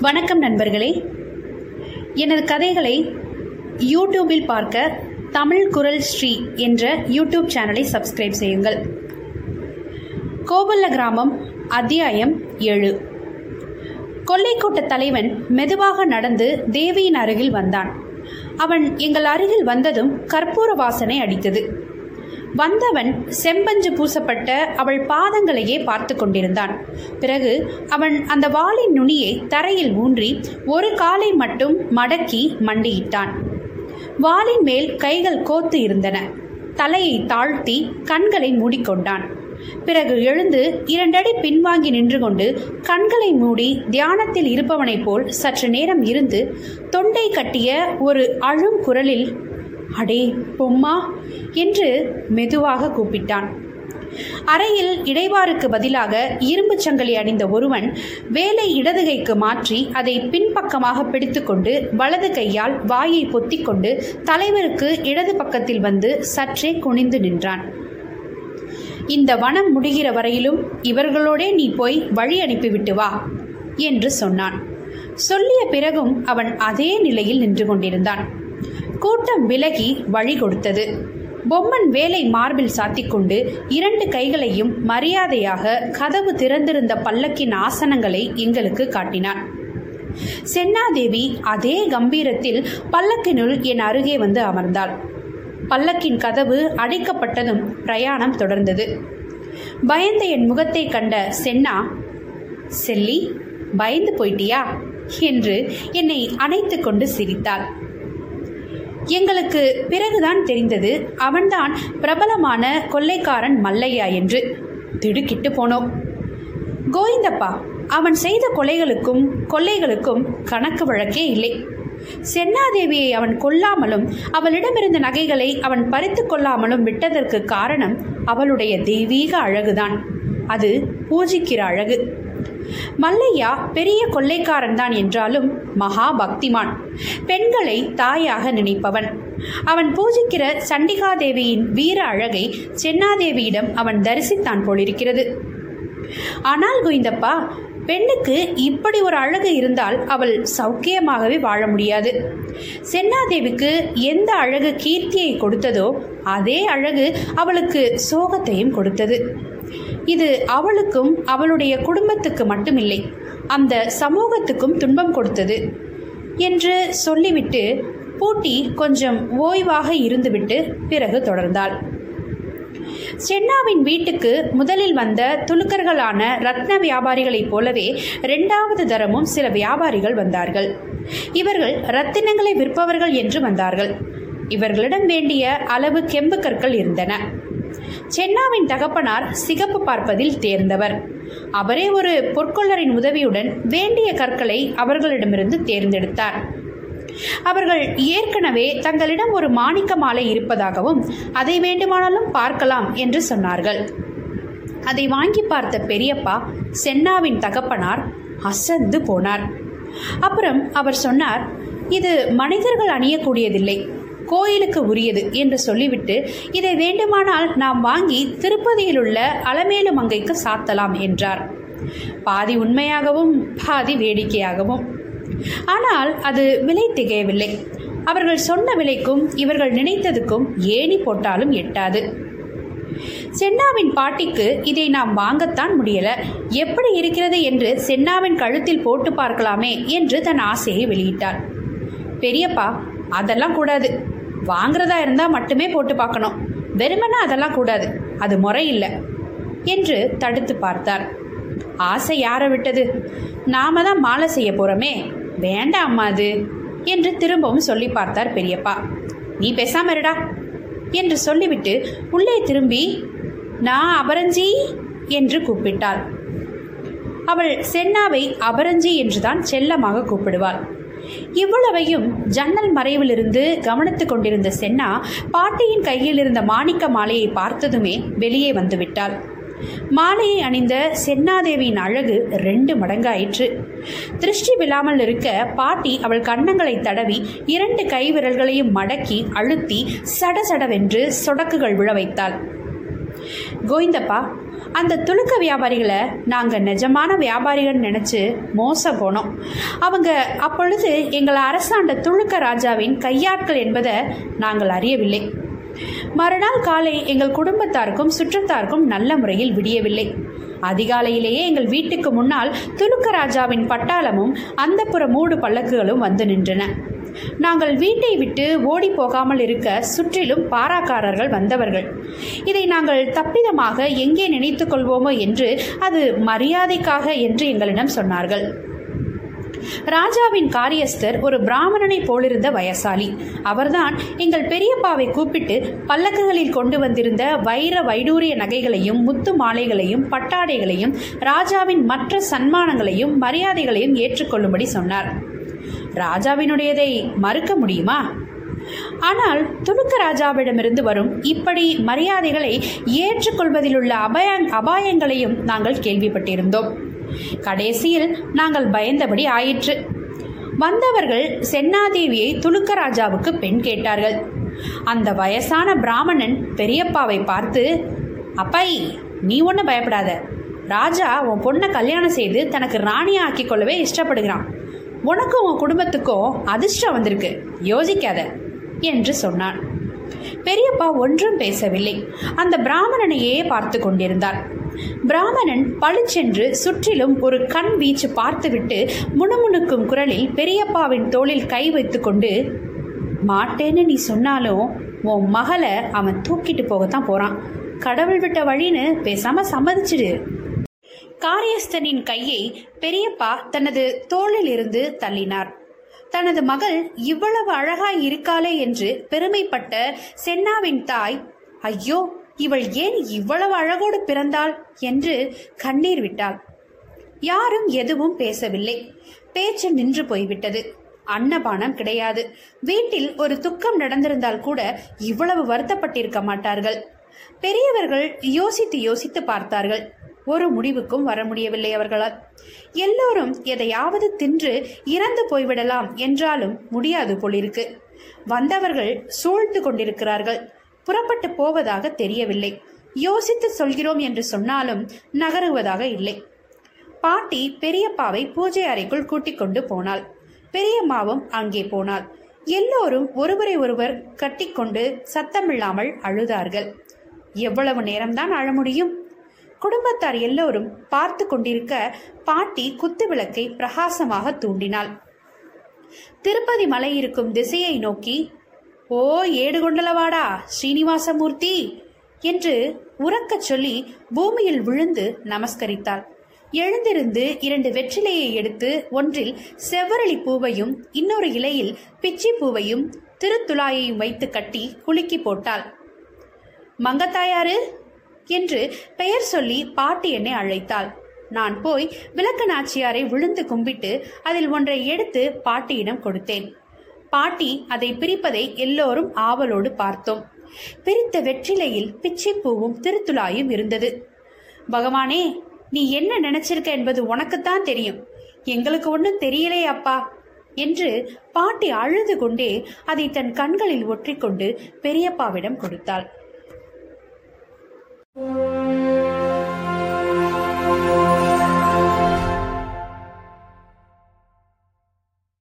வணக்கம் நண்பர்களே. எனது கதைகளை யூடியூபில் பார்க்க தமிழ் குரல் ஸ்ரீ என்ற யூடியூப் சேனலை சப்ஸ்கிரைப் செய்யுங்கள். கோபல்ல கிராமம் அத்தியாயம் ஏழு. கொள்ளைக்கூட்ட தலைவன் மெதுவாக நடந்து தேவியின் அருகில் வந்தான். அவன் எங்கள் அருகில் வந்ததும் கற்பூர வாசனை அடித்தது. வந்தவன் செம்பஞ்சு பூசப்பட்ட அவள் பாதங்களையே பார்த்து கொண்டிருந்தான். பிறகு அவன் அந்த வாளின் நுனியை தரையில் ஊன்றி ஒரு காலை மட்டும் மடக்கி மண்டியிட்டான். வாளின் மேல் கைகள் கோத்து இருந்தன. தலையை தாழ்த்தி கண்களை மூடிக்கொண்டான். பிறகு எழுந்து இரண்டடி பின்வாங்கி நின்று கொண்டு கண்களை மூடி தியானத்தில் இருப்பவனைப் போல் சற்று நேரம் இருந்து தொண்டை கட்டிய ஒரு அழும் குரலில் அடே பொம்மா? என்று மெதுவாக கூப்பிட்டான். அறையில் இடைவாருக்கு பதிலாக இரும்புச் சங்கிலி அணிந்த ஒருவன் வேலை இடதுகைக்கு மாற்றி அதை பின்பக்கமாக பிடித்துக்கொண்டு வலது கையால் வாயை பொத்திக்கொண்டு தலைவருக்கு இடது பக்கத்தில் வந்து சற்றே குனிந்து நின்றான். இந்த வனம் முடிகிற வரையிலும் இவர்களோடே நீ போய் வழி அனுப்பிவிட்டு வா என்று சொன்னான். சொல்லிய பிறகும் அவன் அதே நிலையில் நின்று கொண்டிருந்தான். கூட்டம் விலகி வழி கொடுத்தது. பொம்மன் வேலை மார்பில் சாத்திக்கொண்டு இரண்டு கைகளையும் மரியாதையாக கதவு திறந்திருந்த பல்லக்கின் ஆசனங்களை எங்களுக்கு காட்டினான். சென்னாதேவி அதே கம்பீரத்தில் பல்லக்கினுள் என் அருகே வந்து அமர்ந்தாள். பல்லக்கின் கதவு அடைக்கப்பட்டதும் பிரயாணம் தொடர்ந்தது. பயந்த என் முகத்தை கண்ட சென்னா செல்லி பயந்து போயிட்டியா? என்று என்னை அணைத்து கொண்டு சிரித்தாள். எங்களுக்கு பிறகுதான் தெரிந்தது. அவன்தான் பிரபலமான கொள்ளைக்காரன் மல்லையா என்று திடுக்கிட்டு போனோம். கோவிந்தப்பா அவன் செய்த கொலைகளுக்கும் கொள்ளைகளுக்கும் கணக்கு வழக்கே இல்லை. சென்னாதேவியை அவன் கொல்லாமலும் அவளிடமிருந்த நகைகளை அவன் பறித்து கொள்ளாமலும் விட்டதற்கு காரணம் அவளுடைய தெய்வீக அழகுதான். அது பூஜிக்கிற அழகு. மல்லையா பெரிய கொள்ளைக்காரன் தான் என்றாலும் மகா பக்திமான் பெண்களை தாயாக நினைப்பவன். அவன் பூஜிக்கிற சண்டிகாதேவியின் வீர அழகை சென்னாதேவியிடம் அவன் தரிசித்தான் போலிருக்கிறது. ஆனால் கோவிந்தப்பா பெண்ணுக்கு இப்படி ஒரு அழகு இருந்தால் அவள் சௌக்கியமாகவே வாழ முடியாது. சென்னாதேவிக்கு எந்த அழகு கீர்த்தியை கொடுத்ததோ அதே அழகு அவளுக்கு சோகத்தையும் கொடுத்தது. இது அவளுக்கும் அவளுடைய குடும்பத்துக்கு மட்டுமில்லை அந்த சமூகத்துக்கும் துன்பம் கொடுத்தது என்று சொல்லிவிட்டு பூட்டி கொஞ்சம் ஓய்வாக இருந்துவிட்டு பிறகு தொடர்ந்தாள். சென்னாவின் வீட்டுக்கு முதலில் வந்த துலுக்கர்களான ரத்ன வியாபாரிகளைப் போலவே இரண்டாவது தரமும் சில வியாபாரிகள் வந்தார்கள். இவர்கள் ரத்தினங்களை விற்பவர்கள் என்று வந்தார்கள். இவர்களிடம் வேண்டிய அளவு கெம்பு கற்கள் இருந்தன. சென்னாவின் தகப்பனார் சிகப்பு பார்ப்பதில் தேர்ந்தவர். அவரே ஒரு பொற்கொள்ளரின் உதவியுடன் வேண்டிய கற்களை அவர்களிடமிருந்து தேர்ந்தெடுத்தார். அவர்கள் ஏற்கனவே தங்களிடம் ஒரு மாணிக்க மாலை இருப்பதாகவும் அதை வேண்டுமானாலும் பார்க்கலாம் என்று சொன்னார்கள். அதை வாங்கி பார்த்த பெரியப்பா சென்னாவின் தகப்பனார் அசந்து போனார். அப்புறம் அவர் சொன்னார் இது மனிதர்கள் அணியக்கூடியதில்லை. கோயிலுக்கு உரியது என்று சொல்லிவிட்டு இதை வேண்டுமானால் நாம் வாங்கி திருப்பதியில் உள்ள அலமேலு மங்கைக்கு சாத்தலாம் என்றார். பாதி உண்மையாகவும் பாதி வேடிக்கையாகவும். ஆனால் அது விலை திகையவில்லை. அவர்கள் சொன்ன விலைக்கும் இவர்கள் நினைத்ததுக்கும் ஏணி போட்டாலும் எட்டாது. சென்னாவின் பாட்டிக்கு இதை நாம் வாங்கத்தான் முடியல. எப்படி இருக்கிறது என்று சென்னாவின் கழுத்தில் போட்டு பார்க்கலாமே என்று தன் ஆசையை வெளியிட்டார் பெரியப்பா அதெல்லாம் கூடாது. வாங்குறதா இருந்தால் மட்டுமே போட்டு பார்க்கணும். வெறுமனா அதெல்லாம் கூடாது. அது முறையில்லை. என்று தடுத்து பார்த்தார். ஆசை யாரை விட்டது? நாம தான் மாலை செய்ய போகிறோமே வேண்டாம் அம்மா அது. என்று திரும்பவும் சொல்லி பார்த்தார் பெரியப்பா. நீ பேசாம இருடா. என்று சொல்லிவிட்டு உள்ளே திரும்பி நான் அபரஞ்சி என்று கூப்பிட்டாள். அவள் சென்னாவை அபரஞ்சி என்றுதான் செல்லமாக கூப்பிடுவாள். இவ்வளவையும் ஜன்னல் மறைவிலிருந்து கவனித்துக் கொண்டிருந்த சென்னா பாட்டியின் கையில் இருந்த மாணிக்க மாலையை பார்த்ததுமே வெளியே வந்துவிட்டாள். மாலையை அணிந்த சென்னாதேவியின் அழகு ரெண்டு மடங்காயிற்று. திருஷ்டி விழாமல் இருக்க பாட்டி அவள் கன்னங்களை தடவி இரண்டு கை விரல்களையும் மடக்கி அழுத்தி சடசடவென்று சொடக்குகள் விழ வைத்தாள் கோவிந்தப்பா அந்த துலுக்க வியாபாரிகளை நாங்கள் நிஜமான வியாபாரிகள் நினச்சி மோசம் போனோம். அவங்க அப்பொழுது எங்களை அரசாண்ட துலுக்க ராஜாவின் கையாட்கள் என்பதை நாங்கள் அறியவில்லை. மறுநாள் காலை எங்கள் குடும்பத்தாருக்கும் சுற்றத்தாருக்கும் நல்ல முறையில் விடியவில்லை. அதிகாலையிலேயே எங்கள் வீட்டுக்கு முன்னால் துலுக்க ராஜாவின் பட்டாளமும் அந்தப்புற மூடு பல்லக்குகளும் வந்து நின்றன. நாங்கள் வீட்டை விட்டு ஓடி போகாமல் இருக்க சுற்றிலும் பாராக்காரர்கள் வந்தவர்கள். இதை நாங்கள் தப்பிதமாக எங்கே நினைத்துக் கொள்வோமோ என்று அது மரியாதைக்காக என்று எங்களிடம் சொன்னார்கள். ராஜாவின் காரியஸ்தர் ஒரு பிராமணனை போலிருந்த வயசாலி அவர்தான் எங்கள் பெரியப்பாவை கூப்பிட்டு பல்லக்குகளில் கொண்டு வந்திருந்த வைர வைடூரிய நகைகளையும் முத்து மாலைகளையும் பட்டாடைகளையும் ராஜாவின் மற்ற சன்மானங்களையும் மரியாதைகளையும் ஏற்றுக்கொள்ளும்படி சொன்னார். ராஜாவினுடையதை மறுக்க முடியுமா? ஆனால் துணுக்க ராஜாவிடமிருந்து வரும் இப்படி மரியாதைகளை ஏற்றுக்கொள்வதிலுள்ள அபாய அபாயங்களையும் நாங்கள் கேள்விப்பட்டிருந்தோம். கடைசியில் நாங்கள் பயந்தபடி ஆயிற்று. வந்தவர்கள் சென்னாதேவியை துலுக்க ராஜாவுக்கு பெண் கேட்டார்கள். அந்த வயசான பிராமணன் பெரியப்பாவை பார்த்து அப்பாய் நீ ஒன்றும் பயப்படாத. ராஜா உன் பொண்ணை கல்யாணம் செய்து தனக்கு ராணியா கொள்ளவே இஷ்டப்படுகிறான். உனக்கும் உன் குடும்பத்துக்கும் அதிர்ஷ்டம் வந்திருக்கு. யோசிக்காத என்று சொன்னான் பெரியப்பா ஒன்றும் பேசவில்லை. அந்த பிராமணனையே பார்த்து கொண்டிருந்தார் பிராமணன் பளிச்சென்று சுற்றிலும் ஒரு கண் வீச்சு பார்த்துவிட்டு முணுமுணுக்கும் குரலில் பெரியப்பாவின் தோளில் கை வைத்துக்கொண்டு மாட்டேன்னு நீ சொன்னாலும் உன் மகளை அவன் தூக்கிட்டு போகத்தான் போறான். கடவுள் விட்ட வழின்னு பேசாம சம்மதிச்சிடு காரியஸ்தனின் கையை பெரியப்பா தனது தோளில் இருந்து தள்ளினார். தனது மகள் இவ்வளவு அழகாய் இருக்காளே என்று பெருமைப்பட்ட சென்னாவின் தாய் ஐயோ இவள் ஏன் இவ்வளவு அழகோடு பிறந்தாள்? என்று கண்ணீர் விட்டாள். யாரும் எதுவும் பேசவில்லை. பேச்சு நின்று போய்விட்டது. அன்னபானம் கிடையாது. வீட்டில் ஒரு துக்கம் நடந்திருந்தால் கூட இவ்வளவு வருத்தப்பட்டிருக்க மாட்டார்கள். பெரியவர்கள் யோசித்து யோசித்து பார்த்தார்கள். ஒரு முடிவுக்கும் வர முடியவில்லை அவர்களால். எல்லோரும் எதையாவது தின்று இறந்து போய்விடலாம் என்றாலும் முடியாது போலிருக்கு. வந்தவர்கள் சூழ்ந்து கொண்டிருக்கிறார்கள். புறப்பட்டு போவதாக தெரியவில்லை. யோசித்து சொல்கிறோம் என்று சொன்னாலும் நகருவதாக இல்லை. பாட்டி பெரியப்பாவை பூஜை அறைக்குள் கூட்டிக் கொண்டு போனாள். பெரியம்மாவும் அங்கே போனாள். எல்லோரும் ஒருவரை ஒருவர் கட்டிக்கொண்டு சத்தமில்லாமல் அழுதார்கள். எவ்வளவு நேரம்தான் அழ முடியும்? குடும்பத்தார் எல்லோரும் பார்த்து கொண்டிருக்க பாட்டி குத்து விளக்கை பிரகாசமாக தூண்டினாள். திருப்பதி மலை இருக்கும் திசையை நோக்கி ஓ ஏடுகொண்டலவாடா ஸ்ரீனிவாசமூர்த்தி! என்று உறக்கச் சொல்லி பூமியில் விழுந்து நமஸ்கரித்தாள். எழுந்திருந்து இரண்டு வெற்றிலையை எடுத்து ஒன்றில் செவ்வரளி பூவையும் இன்னொரு இலையில் பிச்சி பூவையும் திருத்துளாயையும் வைத்து கட்டி குலுக்கி போட்டாள். மங்கத்தாயாரு என்று பெயர் சொல்லி பாட்டி என்னை அழைத்தாள். நான் போய் விளக்க நாச்சியாரை விழுந்து கும்பிட்டு அதில் ஒன்றை எடுத்து பாட்டியிடம் கொடுத்தேன். பாட்டி அதை பிரிப்பதை எல்லோரும் ஆவலோடு பார்த்தோம். பிரித்த வெற்றிலையில் பிச்சைப்பூவும் திருத்துளாயும் இருந்தது. பகவானே நீ என்ன நினைச்சிருக்க என்பது உனக்குத்தான் தெரியும். எங்களுக்கு ஒன்றும் தெரியலே அப்பா என்று பாட்டி அழுது கொண்டே அதை தன் கண்களில் ஒற்றிக்கொண்டு பெரியப்பாவிடம் கொடுத்தாள். Thank you.